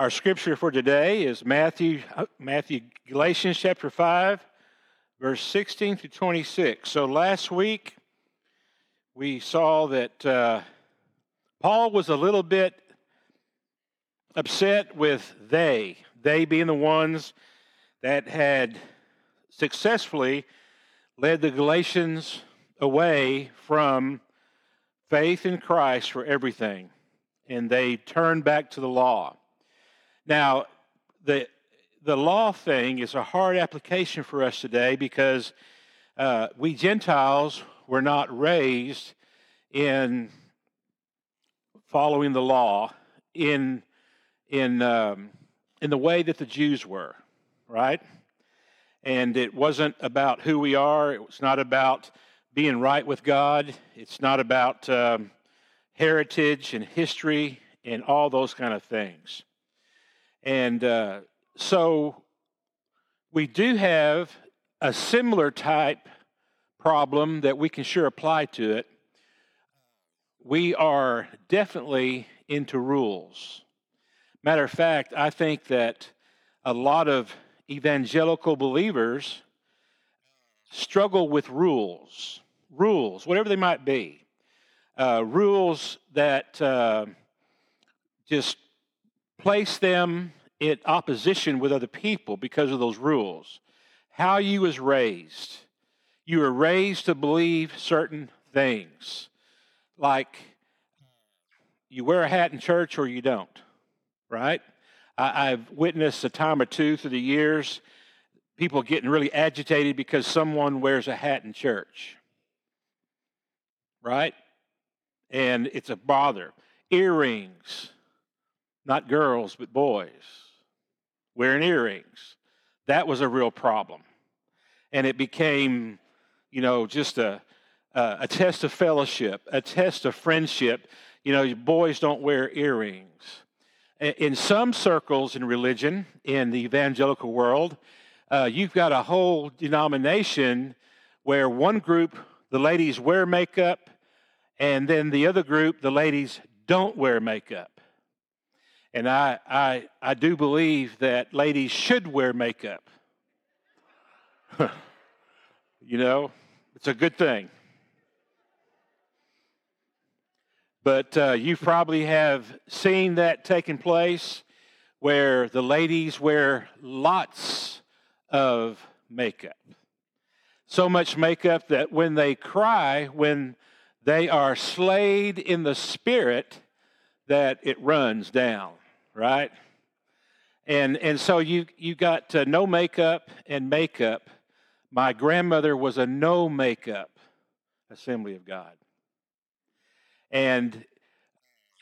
Our scripture for today is Matthew, Matthew, Galatians chapter 5, verse 16 to 26. So last week we saw that uh, Paul was a little bit upset with they, they being the ones that had successfully led the Galatians away from faith in Christ for everything, and they turned back to the law. Now, the the law thing is a hard application for us today because uh, we Gentiles were not raised in following the law in in um, in the way that the Jews were, right? And it wasn't about who we are. It was not about being right with God. It's not about um, heritage and history and all those kind of things. And uh, so we do have a similar type problem that we can sure apply to it. We are definitely into rules. Matter of fact, I think that a lot of evangelical believers struggle with rules, rules, whatever they might be, uh, rules that uh, just place them in opposition with other people because of those rules. How you was raised. You were raised to believe certain things, like you wear a hat in church or you don't, right? I, I've witnessed a time or two through the years people getting really agitated because someone wears a hat in church, right? And it's a bother. Earrings not girls, but boys, wearing earrings. That was a real problem. And it became, you know, just a, a, a test of fellowship, a test of friendship. You know, boys don't wear earrings. In some circles in religion, in the evangelical world, uh, you've got a whole denomination where one group, the ladies wear makeup, and then the other group, the ladies don't wear makeup. And I, I, I do believe that ladies should wear makeup. you know, it's a good thing. But uh, you probably have seen that taking place where the ladies wear lots of makeup. So much makeup that when they cry, when they are slayed in the spirit, that it runs down right? And, and so you, you got uh, no makeup and makeup. My grandmother was a no makeup Assembly of God. And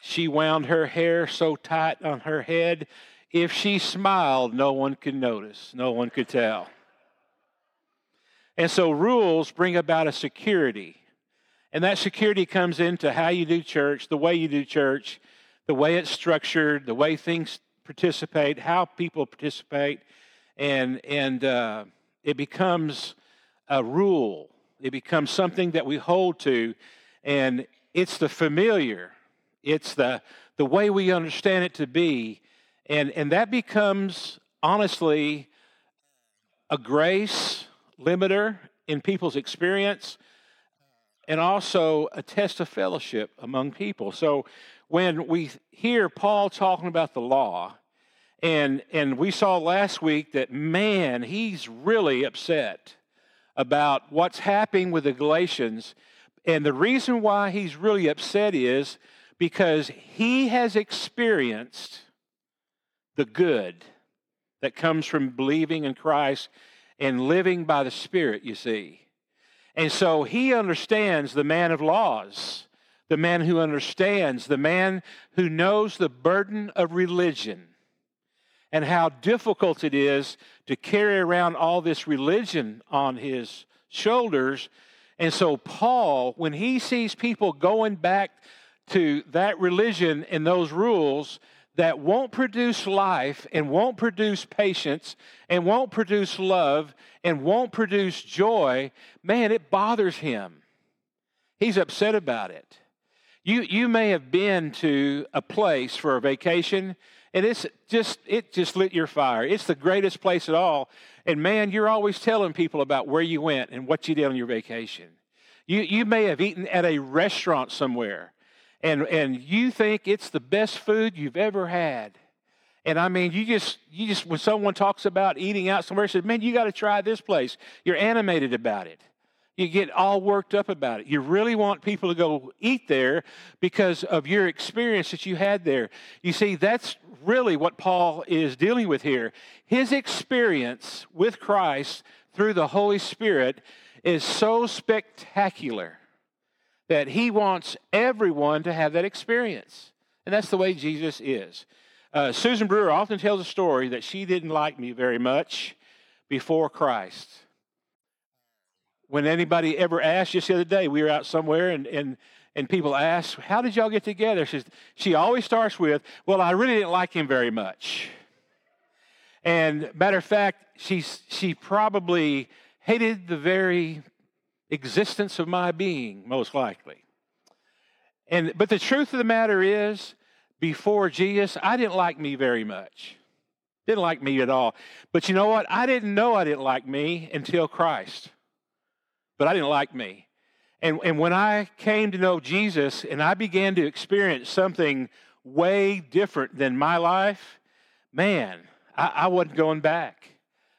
she wound her hair so tight on her head, if she smiled, no one could notice, no one could tell. And so rules bring about a security. And that security comes into how you do church, the way you do church, the way it's structured, the way things participate, how people participate, and and uh, it becomes a rule. It becomes something that we hold to, and it's the familiar. It's the the way we understand it to be, and and that becomes honestly a grace limiter in people's experience and also a test of fellowship among people. So when we hear Paul talking about the law, and, and we saw last week that, man, he's really upset about what's happening with the Galatians. And the reason why he's really upset is because he has experienced the good that comes from believing in Christ and living by the Spirit, you see. And so he understands the man of laws the man who understands, the man who knows the burden of religion and how difficult it is to carry around all this religion on his shoulders. And so, Paul, when he sees people going back to that religion and those rules that won't produce life and won't produce patience and won't produce love and won't produce joy, man, it bothers him. He's upset about it. You, you may have been to a place for a vacation and it's just it just lit your fire. It's the greatest place at all. And man, you're always telling people about where you went and what you did on your vacation. You you may have eaten at a restaurant somewhere and and you think it's the best food you've ever had. And I mean, you just you just when someone talks about eating out somewhere, says, "Man, you got to try this place." You're animated about it. You get all worked up about it. You really want people to go eat there because of your experience that you had there. You see, that's really what Paul is dealing with here. His experience with Christ through the Holy Spirit is so spectacular that he wants everyone to have that experience. And that's the way Jesus is. Uh, Susan Brewer often tells a story that she didn't like me very much before Christ when anybody ever asked, just the other day, we were out somewhere and, and, and people asked, How did y'all get together? She, she always starts with, Well, I really didn't like him very much. And matter of fact, she, she probably hated the very existence of my being, most likely. And, but the truth of the matter is, before Jesus, I didn't like me very much. Didn't like me at all. But you know what? I didn't know I didn't like me until Christ but I didn't like me. And, and when I came to know Jesus and I began to experience something way different than my life, man, I, I wasn't going back.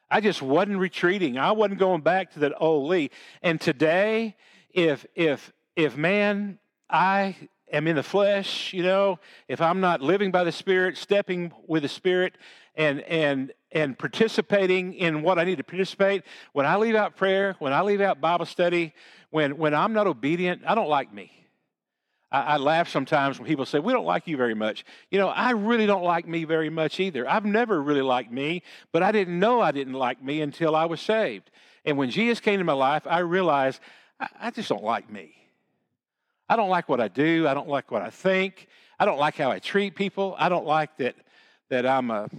I just wasn't retreating. I wasn't going back to that old Lee. And today, if if if man, I am in the flesh, you know, if I'm not living by the Spirit, stepping with the Spirit, and and and participating in what I need to participate. When I leave out prayer, when I leave out Bible study, when, when I'm not obedient, I don't like me. I, I, laugh sometimes when people say, We don't like you very much. You know, I really don't like me very much either. I've never really liked me, but I didn't know I didn't like me until I was saved. And when Jesus came to my life, I realized I, I just don't like me. I don't like what I do. I don't like what I think. I don't like how I treat people. I don't like that, that I'm a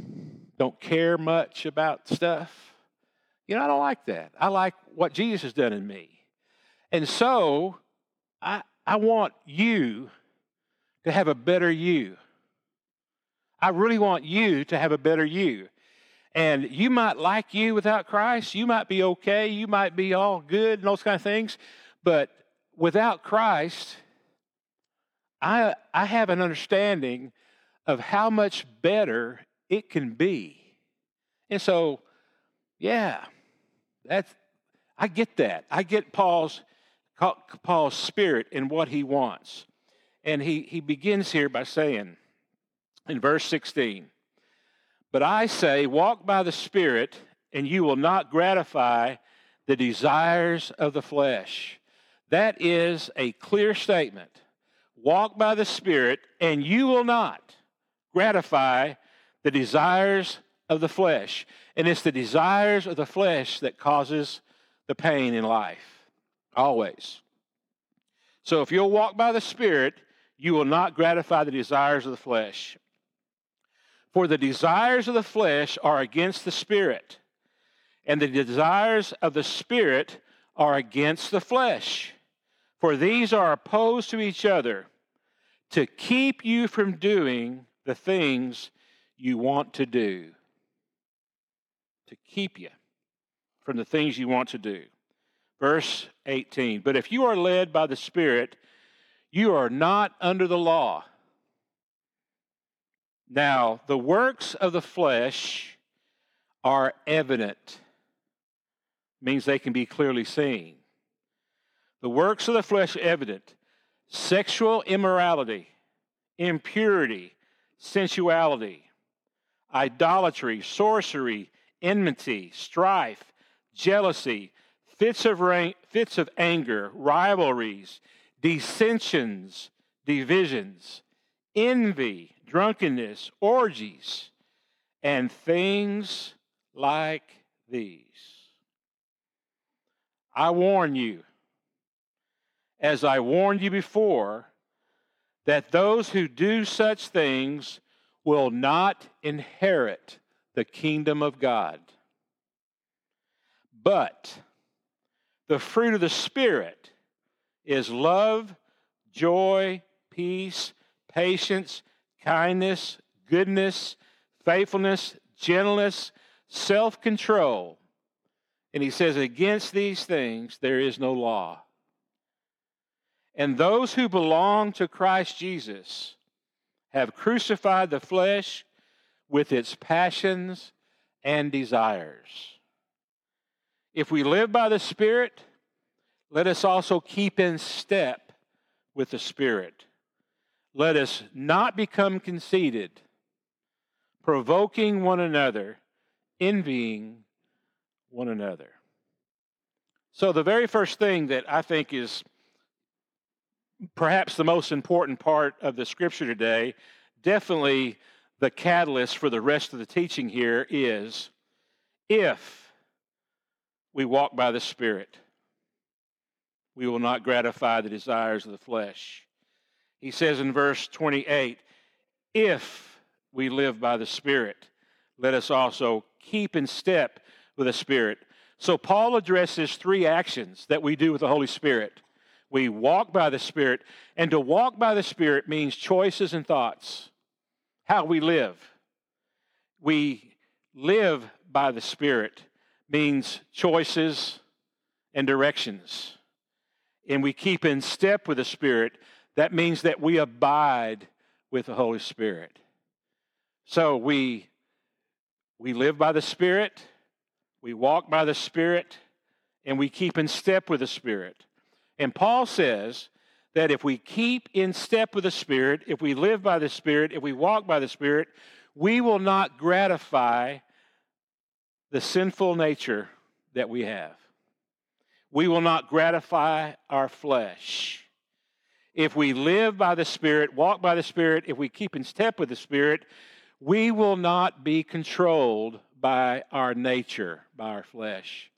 don't care much about stuff. You know, I don't like that. I like what Jesus has done in me. And so I, I want you to have a better you. I really want you to have a better you. And you might like you without Christ. You might be okay. You might be all good and those kind of things. But without Christ, I, I have an understanding of how much better it can be. And so, yeah, that's I get that. I get Paul's Paul's spirit and what he wants. And he, he begins here by saying in verse 16, But I say, walk by the Spirit, and you will not gratify the desires of the flesh. That is a clear statement. Walk by the Spirit, and you will not gratify the desires of the flesh. And it's the desires of the flesh that causes the pain in life, always. So if you'll walk by the Spirit, you will not gratify the desires of the flesh. For the desires of the flesh are against the Spirit, and the desires of the Spirit are against the flesh. For these are opposed to each other to keep you from doing the things you want to do, to keep you from the things you want to do. Verse 18 But if you are led by the Spirit, you are not under the law. Now, the works of the flesh are evident, means they can be clearly seen. The works of the flesh evident sexual immorality, impurity, sensuality idolatry, sorcery, enmity, strife, jealousy, fits of, rain, fits of anger, rivalries, dissensions, divisions, envy, drunkenness, orgies, and things like these. I warn you, as I warned you before, that those who do such things will not inherit the kingdom of God. But the fruit of the Spirit is love, joy, peace, patience, kindness, goodness, faithfulness, gentleness, self control. And he says, Against these things there is no law. And those who belong to Christ Jesus have crucified the flesh with its passions and desires. If we live by the Spirit, let us also keep in step with the Spirit. Let us not become conceited, provoking one another, envying one another. So, the very first thing that I think is perhaps the most important part of the scripture today, definitely the catalyst for the rest of the teaching here, is if we walk by the Spirit, we will not gratify the desires of the flesh. He says in verse 28 if we live by the Spirit, let us also keep in step with the Spirit. So, Paul addresses three actions that we do with the Holy Spirit. We walk by the Spirit, and to walk by the Spirit means choices and thoughts, how we live. We live by the Spirit means choices and directions. And we keep in step with the Spirit. That means that we abide with the Holy Spirit. So we, we live by the Spirit, we walk by the Spirit, and we keep in step with the Spirit. And Paul says that if we keep in step with the Spirit, if we live by the Spirit, if we walk by the Spirit, we will not gratify the sinful nature that we have. We will not gratify our flesh. If we live by the Spirit, walk by the Spirit, if we keep in step with the Spirit, we will not be controlled by our nature, by our flesh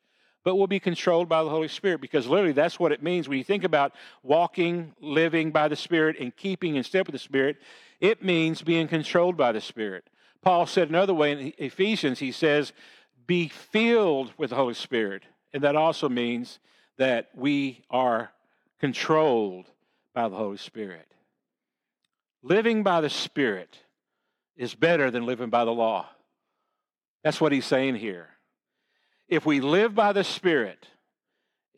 but will be controlled by the Holy Spirit because literally that's what it means when you think about walking, living by the Spirit, and keeping in step with the Spirit. It means being controlled by the Spirit. Paul said another way in Ephesians, he says, be filled with the Holy Spirit. And that also means that we are controlled by the Holy Spirit. Living by the Spirit is better than living by the law. That's what he's saying here if we live by the Spirit,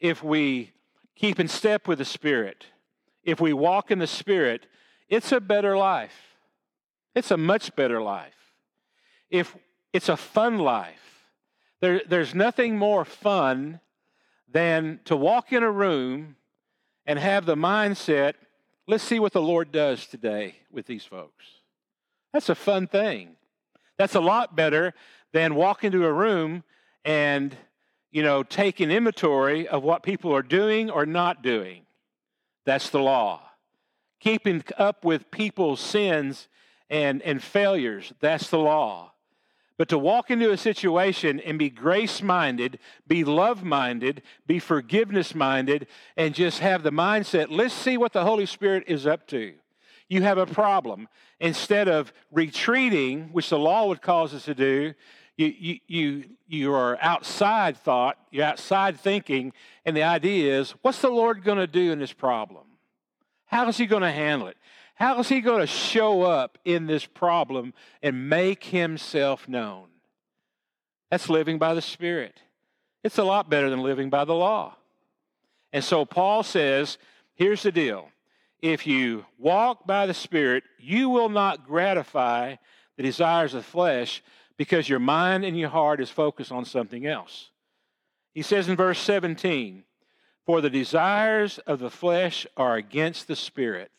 if we keep in step with the Spirit, if we walk in the Spirit, it's a better life. It's a much better life. If it's a fun life, there, there's nothing more fun than to walk in a room and have the mindset, let's see what the Lord does today with these folks. That's a fun thing. That's a lot better than walk into a room and you know take an inventory of what people are doing or not doing that's the law keeping up with people's sins and, and failures that's the law but to walk into a situation and be grace minded, be love minded, be forgiveness minded, and just have the mindset, let's see what the Holy Spirit is up to. You have a problem. Instead of retreating, which the law would cause us to do, you, you, you, are outside thought, you're outside thinking, and the idea is, what's the Lord going to do in this problem? How is He going to handle it? How is He going to show up in this problem and make Himself known? That's living by the Spirit. It's a lot better than living by the law. And so Paul says, here's the deal. If you walk by the Spirit, you will not gratify the desires of the flesh, because your mind and your heart is focused on something else. He says in verse 17, For the desires of the flesh are against the Spirit,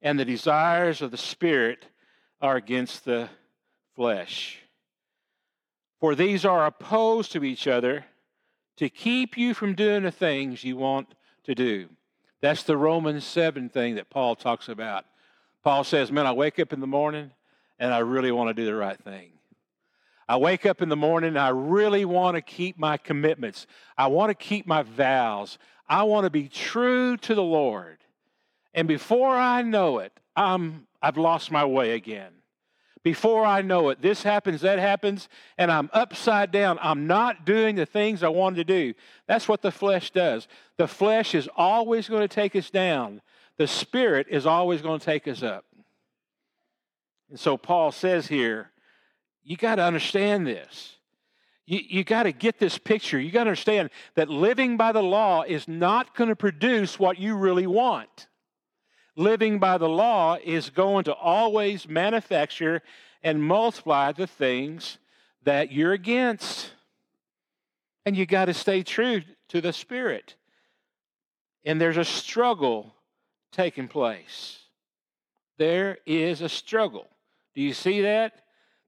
and the desires of the Spirit are against the flesh. For these are opposed to each other to keep you from doing the things you want to do. That's the Romans 7 thing that Paul talks about. Paul says, Man, I wake up in the morning and I really want to do the right thing. I wake up in the morning and I really want to keep my commitments. I want to keep my vows. I want to be true to the Lord. And before I know it, I'm, I've lost my way again. Before I know it, this happens, that happens, and I'm upside down. I'm not doing the things I wanted to do. That's what the flesh does. The flesh is always going to take us down. the Spirit is always going to take us up. And so Paul says here, you got to understand this. You, you got to get this picture. You got to understand that living by the law is not going to produce what you really want. Living by the law is going to always manufacture and multiply the things that you're against. And you got to stay true to the Spirit. And there's a struggle taking place. There is a struggle. Do you see that?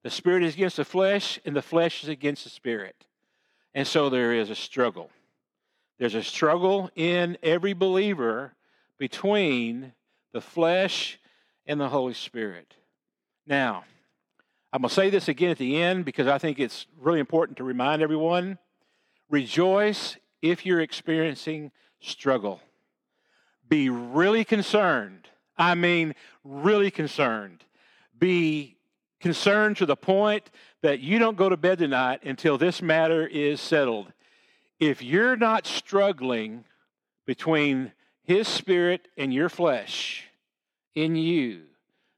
The spirit is against the flesh, and the flesh is against the spirit. And so there is a struggle. There's a struggle in every believer between the flesh and the Holy Spirit. Now, I'm going to say this again at the end because I think it's really important to remind everyone rejoice if you're experiencing struggle. Be really concerned. I mean, really concerned. Be concerned to the point that you don't go to bed tonight until this matter is settled. If you're not struggling between His Spirit and your flesh in you,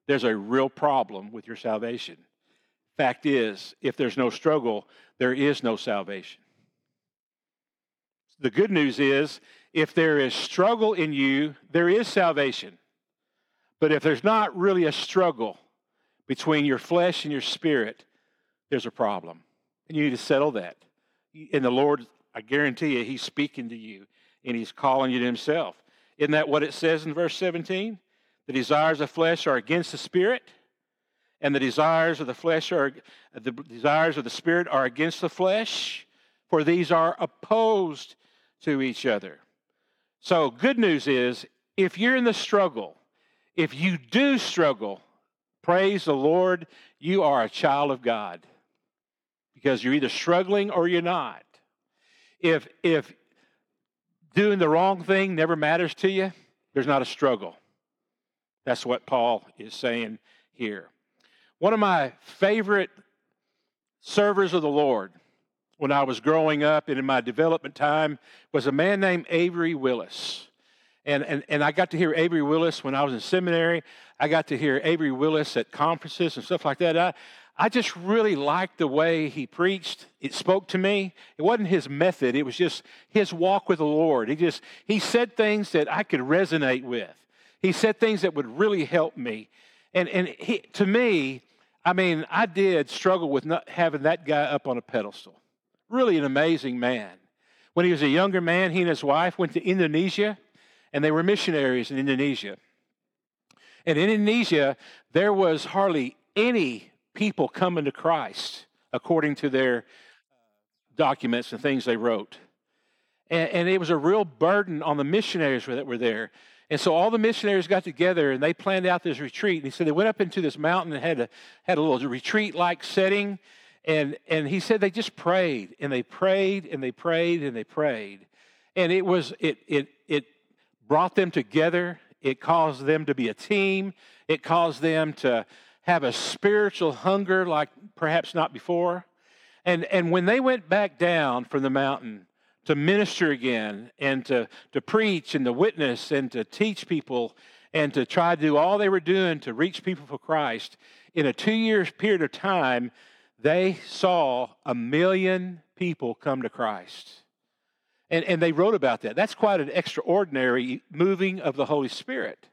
there's a real problem with your salvation. Fact is, if there's no struggle, there is no salvation. The good news is, if there is struggle in you, there is salvation. But if there's not really a struggle, between your flesh and your spirit, there's a problem. And you need to settle that. And the Lord, I guarantee you, He's speaking to you and He's calling you to Himself. Isn't that what it says in verse 17? The desires of flesh are against the spirit, and the desires of the flesh are the desires of the spirit are against the flesh, for these are opposed to each other. So, good news is if you're in the struggle, if you do struggle, Praise the Lord, you are a child of God because you're either struggling or you're not. If, if doing the wrong thing never matters to you, there's not a struggle. That's what Paul is saying here. One of my favorite servers of the Lord when I was growing up and in my development time was a man named Avery Willis. And, and, and I got to hear Avery Willis when I was in seminary. I got to hear Avery Willis at conferences and stuff like that. I, I just really liked the way he preached. It spoke to me. It wasn't his method, it was just his walk with the Lord. He just he said things that I could resonate with. He said things that would really help me. And and he, to me, I mean, I did struggle with not having that guy up on a pedestal. Really an amazing man. When he was a younger man, he and his wife went to Indonesia and they were missionaries in Indonesia. And in Indonesia, there was hardly any people coming to Christ according to their uh, documents and things they wrote. And, and, it was a real burden on the missionaries that were there. And so all the missionaries got together and they planned out this retreat. And he said they went up into this mountain and had a, had a little retreat like setting. And, and he said they just prayed and they prayed and they prayed and they prayed. And it was, it, it brought them together. It caused them to be a team. It caused them to have a spiritual hunger like perhaps not before. And, and when they went back down from the mountain to minister again and to, to preach and to witness and to teach people and to try to do all they were doing to reach people for Christ, in a two year period of time, they saw a million people come to Christ. And, and they wrote about that. That's quite an extraordinary moving of the Holy Spirit.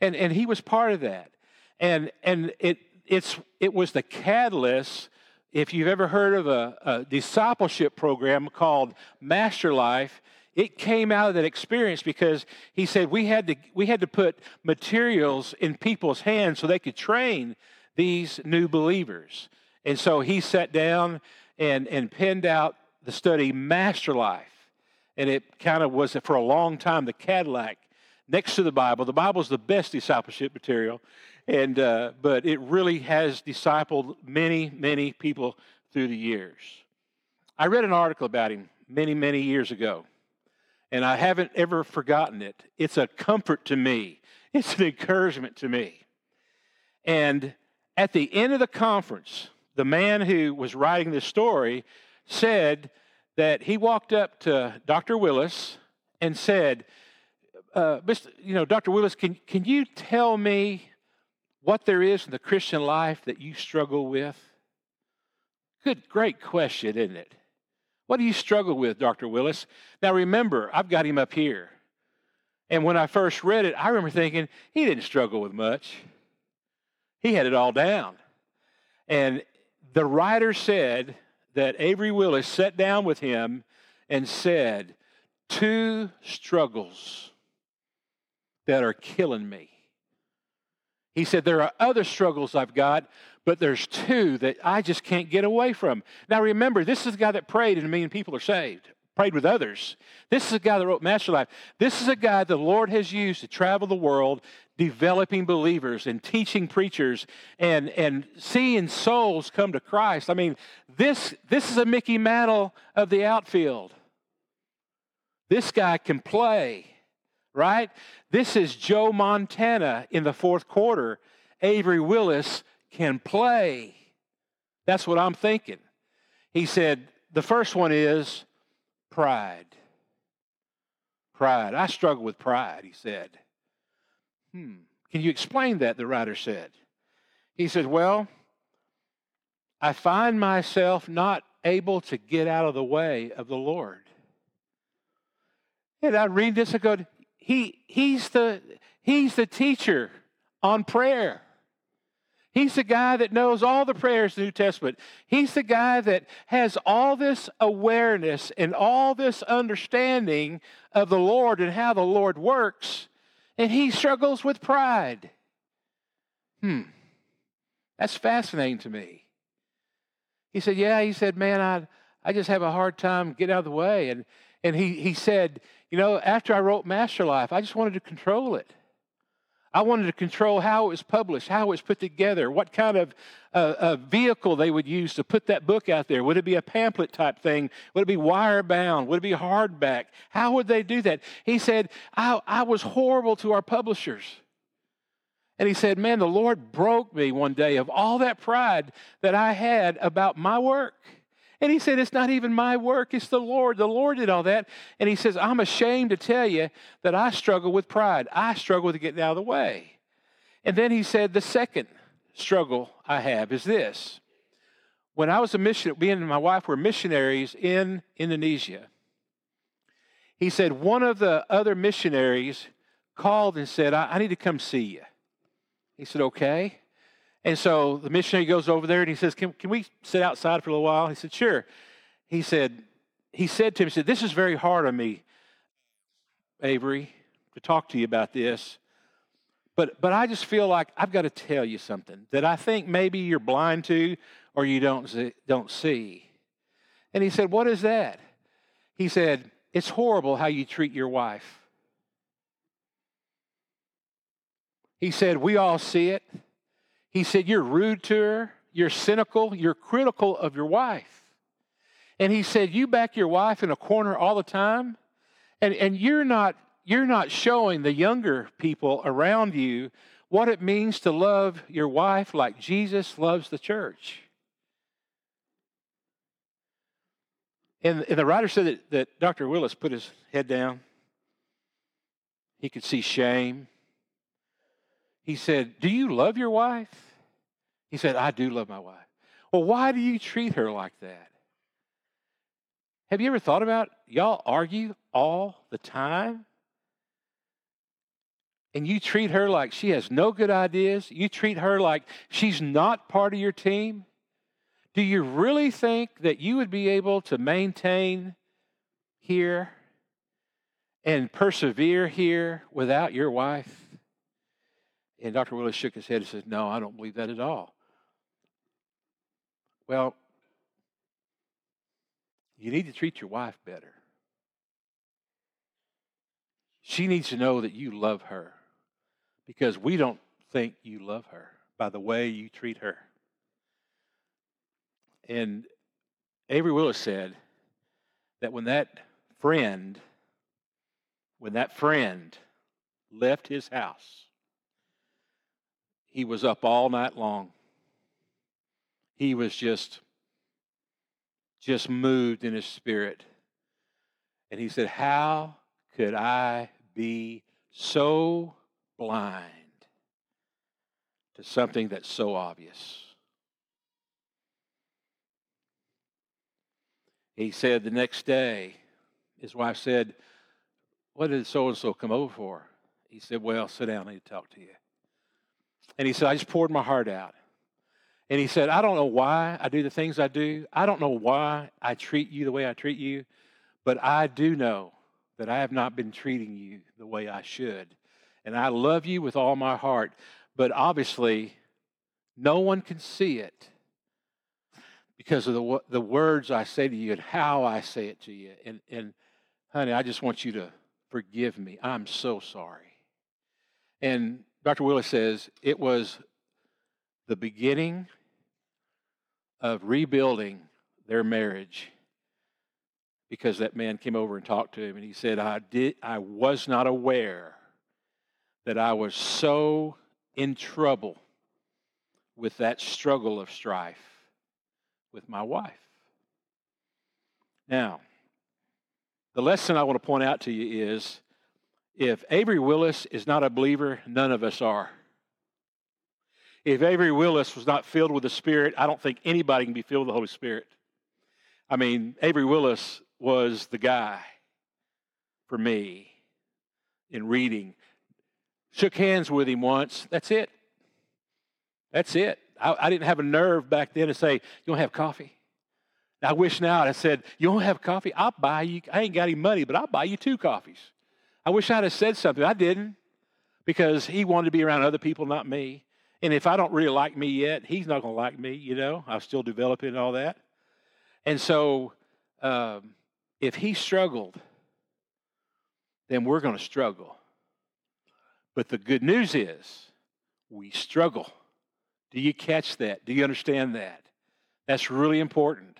And, and he was part of that. And, and it, it's, it was the catalyst. If you've ever heard of a, a discipleship program called MasterLife, it came out of that experience because he said we had to, we had to put materials in people's hands so they could train these new believers. And so he sat down and, and penned out the study MasterLife and it kind of was for a long time the Cadillac next to the Bible. The Bible is the best discipleship material, and uh, but it really has discipled many, many people through the years. I read an article about him many, many years ago, and I haven't ever forgotten it. It's a comfort to me. It's an encouragement to me. And at the end of the conference, the man who was writing this story said that he walked up to Dr. Willis and said, uh, you know, Dr. Willis, can, can you tell me what there is in the Christian life that you struggle with? Good, great question, isn't it? What do you struggle with, Dr. Willis? Now remember, I've got him up here. And when I first read it, I remember thinking, he didn't struggle with much. He had it all down. And the writer said that Avery Willis sat down with him and said, Two struggles that are killing me. He said, There are other struggles I've got, but there's two that I just can't get away from. Now remember, this is the guy that prayed and a million people are saved prayed with others. This is a guy that wrote MasterLife. This is a guy the Lord has used to travel the world, developing believers and teaching preachers and, and seeing souls come to Christ. I mean, this, this is a Mickey Mantle of the outfield. This guy can play, right? This is Joe Montana in the fourth quarter. Avery Willis can play. That's what I'm thinking. He said, the first one is pride. Pride. I struggle with pride, he said. Hmm. Can you explain that? The writer said. He said, Well, I find myself not able to get out of the way of the Lord. And I read this and go, he, he's, the, he's the teacher on prayer. He's the guy that knows all the prayers in the New Testament. He's the guy that has all this awareness and all this understanding of the Lord and how the Lord works, and he struggles with pride. Hmm. That's fascinating to me. He said, Yeah, he said, Man, I, I just have a hard time getting out of the way. And, and he, he said, You know, after I wrote MasterLife, I just wanted to control it. I wanted to control how it was published, how it was put together, what kind of uh, uh, vehicle they would use to put that book out there. Would it be a pamphlet type thing? Would it be wire bound? Would it be hardback? How would they do that? He said, I, I was horrible to our publishers. And he said, Man, the Lord broke me one day of all that pride that I had about my work. And he said, It's not even my work, it's the Lord. The Lord did all that. And he says, I'm ashamed to tell you that I struggle with pride. I struggle to get out of the way. And then he said, The second struggle I have is this. When I was a missionary, me and my wife were missionaries in Indonesia. He said, One of the other missionaries called and said, I, I need to come see you. He said, Okay. And so the missionary goes over there and he says, Can, can we sit outside for a little while? He said, Sure. He said, he said to him, he said, This is very hard on me, Avery, to talk to you about this. But, but I just feel like I've got to tell you something that I think maybe you're blind to or you don't see, don't see. And he said, What is that? He said, It's horrible how you treat your wife. He said, We all see it. He said, You're rude to her, you're cynical, you're critical of your wife. And he said, You back your wife in a corner all the time, and, and you're not you're not showing the younger people around you what it means to love your wife like Jesus loves the church. And, and the writer said that, that Dr. Willis put his head down. He could see shame. He said, Do you love your wife? He said, I do love my wife. Well, why do you treat her like that? Have you ever thought about y'all argue all the time? And you treat her like she has no good ideas? You treat her like she's not part of your team? Do you really think that you would be able to maintain here and persevere here without your wife? And Dr. Willis shook his head and said, No, I don't believe that at all. Well, you need to treat your wife better. She needs to know that you love her because we don't think you love her by the way you treat her. And Avery Willis said that when that friend, when that friend left his house, he was up all night long. He was just just moved in his spirit. And he said, "How could I be so blind to something that's so obvious. He said the next day, his wife said, What did so and so come over for? He said, Well, sit down, I need to talk to you. And he said, I just poured my heart out. And he said, I don't know why I do the things I do. I don't know why I treat you the way I treat you, but I do know that I have not been treating you the way I should. And I love you with all my heart, but obviously, no one can see it because of the, the words I say to you and how I say it to you. And, and honey, I just want you to forgive me. I'm so sorry. And Dr. Willis says it was the beginning of rebuilding their marriage because that man came over and talked to him and he said I did I was not aware that I was so in trouble with that struggle of strife with my wife. Now, the lesson I want to point out to you is if Avery Willis is not a believer, none of us are. If Avery Willis was not filled with the Spirit, I don't think anybody can be filled with the Holy Spirit. I mean, Avery Willis was the guy for me in reading. Shook hands with him once. That's it. That's it. I, I didn't have a nerve back then to say, You don't have coffee? I wish now I said, You don't have coffee? I'll buy you. I ain't got any money, but I'll buy you two coffees. I wish I'd have said something. I didn't because he wanted to be around other people, not me. And if I don't really like me yet, he's not going to like me, you know. I'm still developing all that. And so um, if he struggled, then we're going to struggle. But the good news is we struggle. Do you catch that? Do you understand that? That's really important.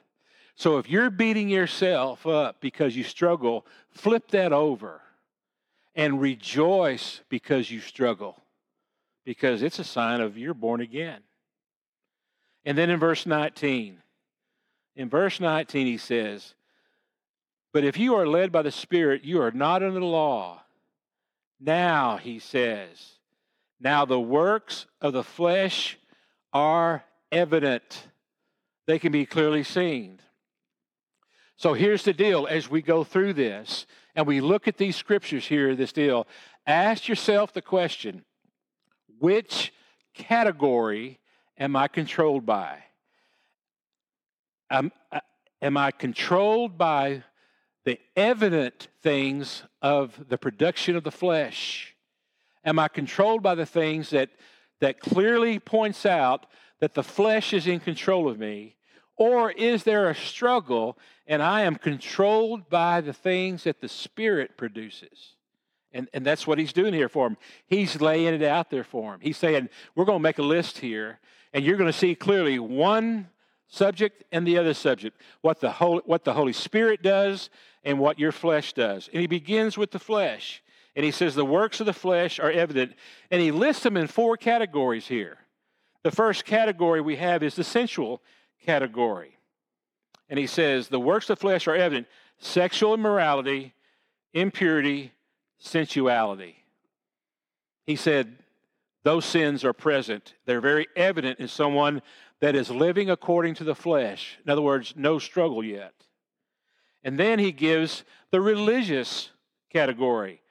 So if you're beating yourself up because you struggle, flip that over and rejoice because you struggle, because it's a sign of you're born again. And then in verse 19, in verse 19, he says, But if you are led by the Spirit, you are not under the law. Now, he says, now the works of the flesh are evident, they can be clearly seen. So here's the deal as we go through this and we look at these scriptures here, this deal, ask yourself the question which category am I controlled by? Am, uh, am I controlled by the evident things of the production of the flesh? Am I controlled by the things that that clearly points out that the flesh is in control of me? Or is there a struggle and I am controlled by the things that the Spirit produces? And, and that's what he's doing here for him. He's laying it out there for him. He's saying, We're going to make a list here, and you're going to see clearly one subject and the other subject what the, Holy, what the Holy Spirit does and what your flesh does. And he begins with the flesh. And he says the works of the flesh are evident. And he lists them in four categories here. The first category we have is the sensual category. And he says the works of the flesh are evident sexual immorality, impurity, sensuality. He said those sins are present. They're very evident in someone that is living according to the flesh. In other words, no struggle yet. And then he gives the religious category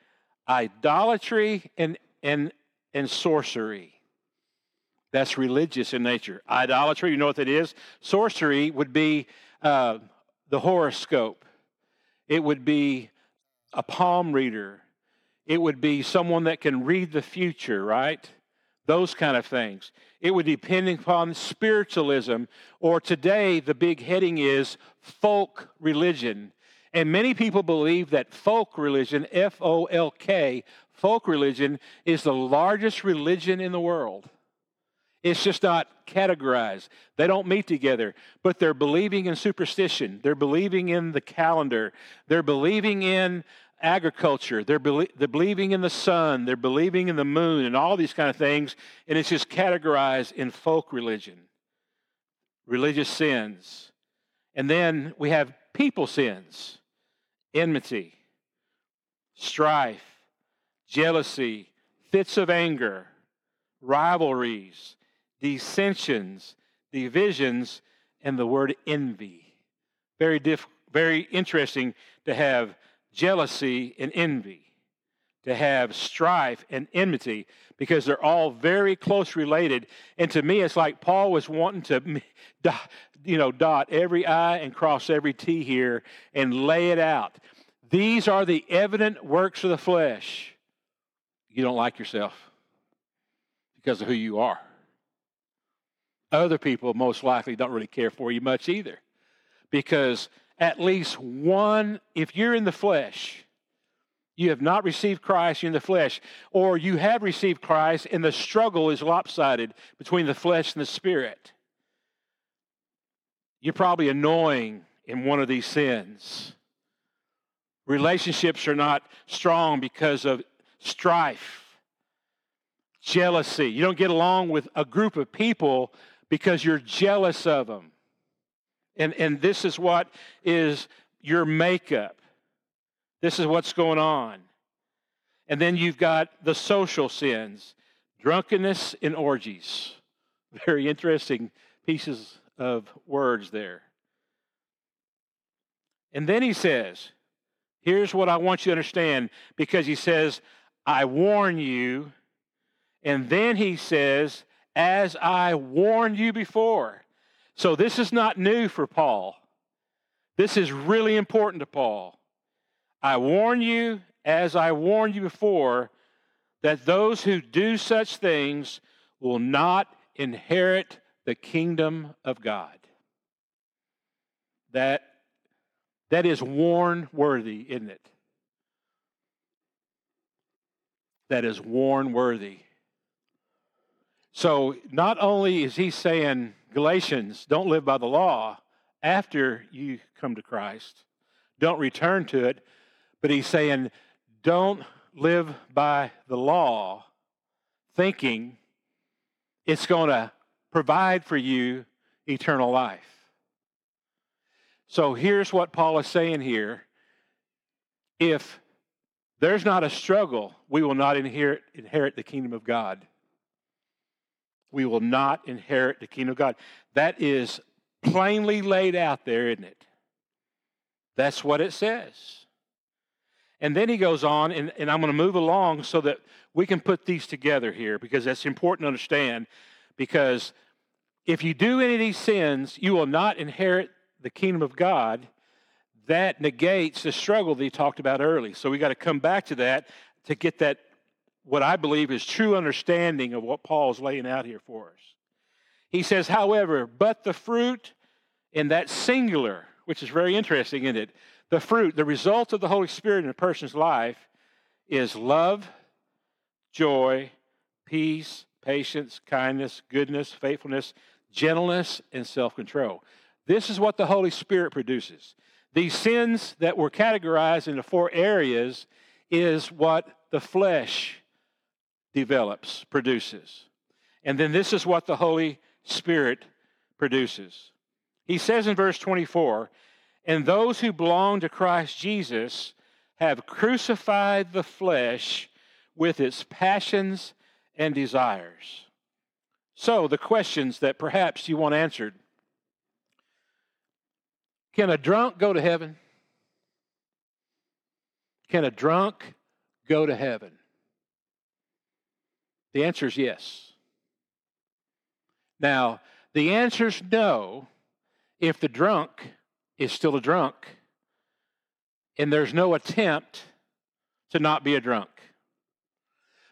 idolatry and, and, and sorcery. That's religious in nature. Idolatry, you know what that is? Sorcery would be uh, the horoscope, it would be a palm reader, it would be someone that can read the future, right? Those kind of things. It would depend upon spiritualism, or today the big heading is folk religion. And many people believe that folk religion, F O L K, folk religion, is the largest religion in the world. It's just not categorized. They don't meet together, but they're believing in superstition. They're believing in the calendar. They're believing in agriculture. They're, they're believing in the sun. They're believing in the moon and all these kind of things. And it's just categorized in folk religion, religious sins. And then we have people sins, enmity, strife, jealousy, fits of anger, rivalries, dissensions, divisions, and the word envy. Very, diff- very interesting to have jealousy and envy, to have strife and enmity, because they're all very close related. And to me, it's like Paul was wanting to, you know, dot every I and cross every T here and lay it out. These are the evident works of the flesh. You don't like yourself because of who you are. Other people most likely don't really care for you much either. Because at least one, if you're in the flesh, you have not received Christ, you're in the flesh, or you have received Christ and the struggle is lopsided between the flesh and the spirit. You're probably annoying in one of these sins. Relationships are not strong because of strife, jealousy. You don't get along with a group of people because you're jealous of them. And, and this is what is your makeup. This is what's going on. And then you've got the social sins drunkenness and orgies. Very interesting pieces of words there. And then he says, Here's what I want you to understand because he says, I warn you. And then he says, As I warned you before. So this is not new for Paul. This is really important to Paul. I warn you, as I warned you before, that those who do such things will not inherit the kingdom of God. That that is warn worthy, isn't it? That is warn worthy. So, not only is he saying, Galatians, don't live by the law after you come to Christ, don't return to it, but he's saying, don't live by the law thinking it's going to provide for you eternal life. So here's what Paul is saying here. If there's not a struggle, we will not inherit, inherit the kingdom of God. We will not inherit the kingdom of God. That is plainly laid out there, isn't it? That's what it says. And then he goes on, and, and I'm going to move along so that we can put these together here because that's important to understand. Because if you do any of these sins, you will not inherit the kingdom of God, that negates the struggle that he talked about early. So we got to come back to that to get that, what I believe is true understanding of what Paul's laying out here for us. He says, however, but the fruit in that singular, which is very interesting, isn't it? The fruit, the result of the Holy Spirit in a person's life is love, joy, peace, patience, kindness, goodness, faithfulness, gentleness, and self control. This is what the Holy Spirit produces. These sins that were categorized into four areas is what the flesh develops, produces. And then this is what the Holy Spirit produces. He says in verse 24, and those who belong to Christ Jesus have crucified the flesh with its passions and desires. So, the questions that perhaps you want answered can a drunk go to heaven? Can a drunk go to heaven? The answer is yes. Now, the answer is no if the drunk is still a drunk and there's no attempt to not be a drunk.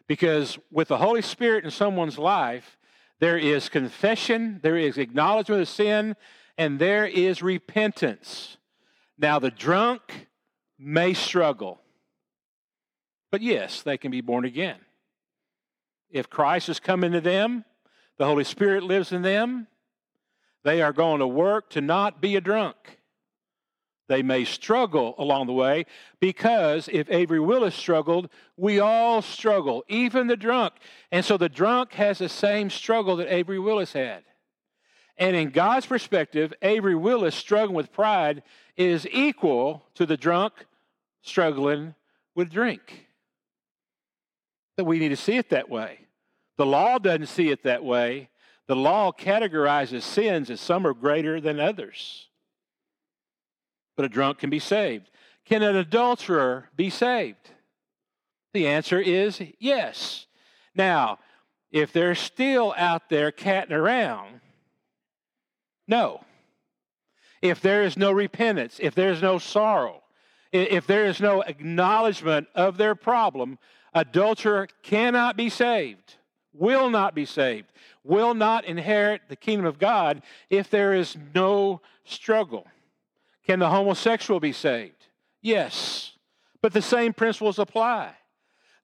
Because with the Holy Spirit in someone's life, there is confession, there is acknowledgement of sin, and there is repentance. Now, the drunk may struggle, but yes, they can be born again. If Christ has come into them, the Holy Spirit lives in them, they are going to work to not be a drunk. They may struggle along the way because if Avery Willis struggled, we all struggle, even the drunk. And so the drunk has the same struggle that Avery Willis had. And in God's perspective, Avery Willis struggling with pride is equal to the drunk struggling with drink. That we need to see it that way. The law doesn't see it that way. The law categorizes sins as some are greater than others. But a drunk can be saved. Can an adulterer be saved? The answer is yes. Now, if they're still out there catting around, no. If there is no repentance, if there is no sorrow, if there is no acknowledgement of their problem, adulterer cannot be saved, will not be saved, will not inherit the kingdom of God if there is no struggle. Can the homosexual be saved? Yes. But the same principles apply.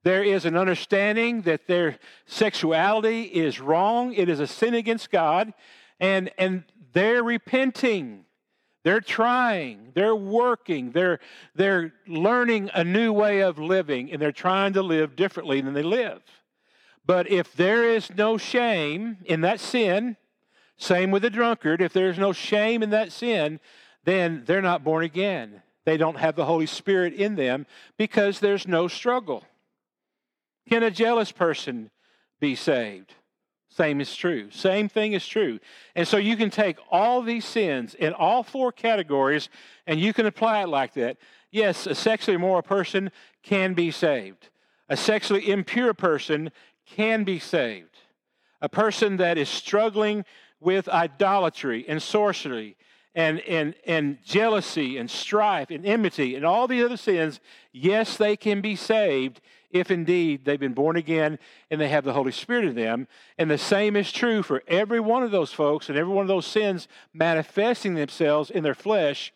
There is an understanding that their sexuality is wrong, it is a sin against God, and, and they're repenting. They're trying, they're working, they're, they're learning a new way of living, and they're trying to live differently than they live. But if there is no shame in that sin, same with the drunkard, if there's no shame in that sin, then they're not born again. They don't have the Holy Spirit in them because there's no struggle. Can a jealous person be saved? Same is true. Same thing is true. And so you can take all these sins in all four categories and you can apply it like that. Yes, a sexually immoral person can be saved. A sexually impure person can be saved. A person that is struggling with idolatry and sorcery and, and, and jealousy and strife and enmity and all these other sins, yes, they can be saved if indeed they've been born again and they have the Holy Spirit in them. And the same is true for every one of those folks and every one of those sins manifesting themselves in their flesh.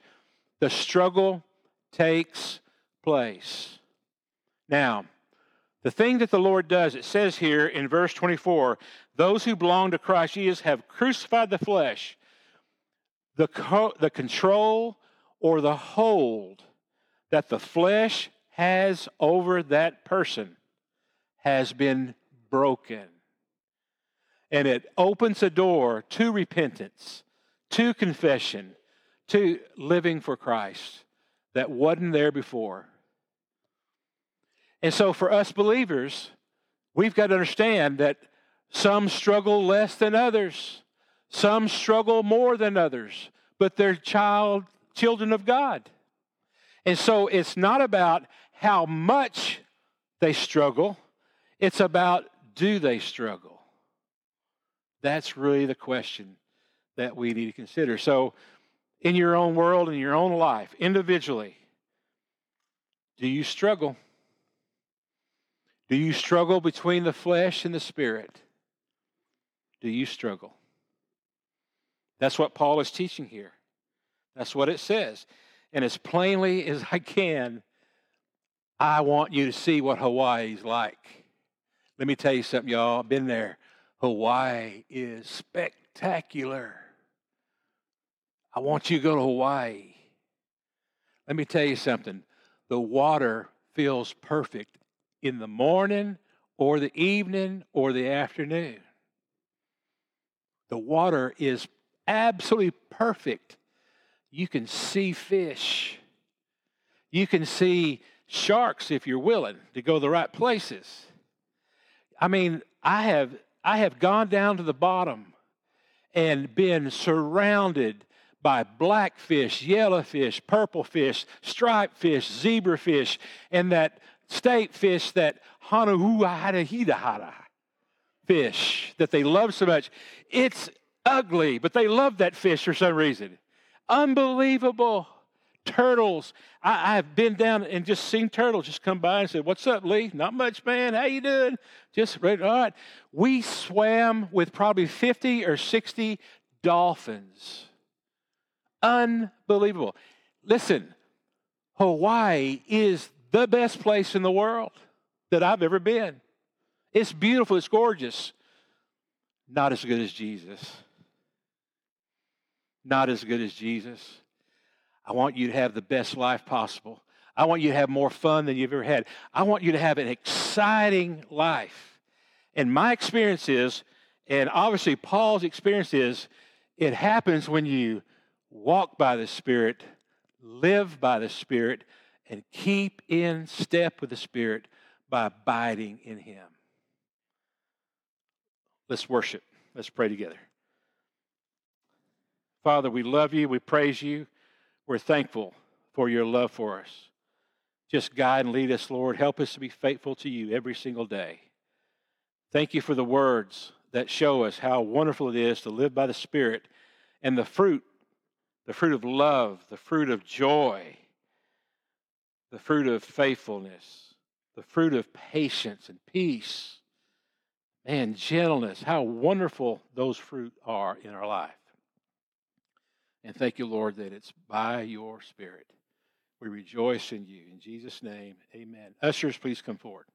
The struggle takes place. Now, the thing that the Lord does, it says here in verse 24, those who belong to Christ Jesus have crucified the flesh. The, co- the control or the hold that the flesh has over that person has been broken. And it opens a door to repentance, to confession, to living for Christ that wasn't there before. And so, for us believers, we've got to understand that some struggle less than others, some struggle more than others, but they're child, children of God. And so, it's not about how much they struggle, it's about do they struggle? That's really the question that we need to consider. So, in your own world, in your own life, individually, do you struggle? Do you struggle between the flesh and the spirit? Do you struggle? That's what Paul is teaching here. That's what it says. And as plainly as I can, I want you to see what Hawaii's like. Let me tell you something, y'all. Been there. Hawaii is spectacular. I want you to go to Hawaii. Let me tell you something. The water feels perfect in the morning or the evening or the afternoon. The water is absolutely perfect. You can see fish. You can see sharks if you're willing to go the right places. I mean, I have I have gone down to the bottom and been surrounded by blackfish, yellowfish, purple fish, striped fish, zebra fish, and that state fish that hanuhuahadahidahada fish that they love so much. It's ugly, but they love that fish for some reason. Unbelievable turtles. I, have been down and just seen turtles just come by and said, "What's up, Lee? Not much, man. How you doing? Just all right." We swam with probably fifty or sixty dolphins. Unbelievable. Listen, Hawaii is the best place in the world that I've ever been. It's beautiful. It's gorgeous. Not as good as Jesus. Not as good as Jesus. I want you to have the best life possible. I want you to have more fun than you've ever had. I want you to have an exciting life. And my experience is, and obviously Paul's experience is, it happens when you walk by the Spirit, live by the Spirit, and keep in step with the Spirit. by abiding in Him. Let's worship. Let's pray together. Father, we love you. We praise you. We're thankful for your love for us. Just guide and lead us, Lord. Help us to be faithful to you every single day. Thank you for the words that show us how wonderful it is to live by the Spirit and the fruit, the fruit of love, the fruit of joy, the fruit of faithfulness, the fruit of patience and peace, and gentleness. How wonderful those fruit are in our life. And thank you, Lord, that it's by your Spirit. We rejoice in you. In Jesus' name, amen. Ushers, please come forward.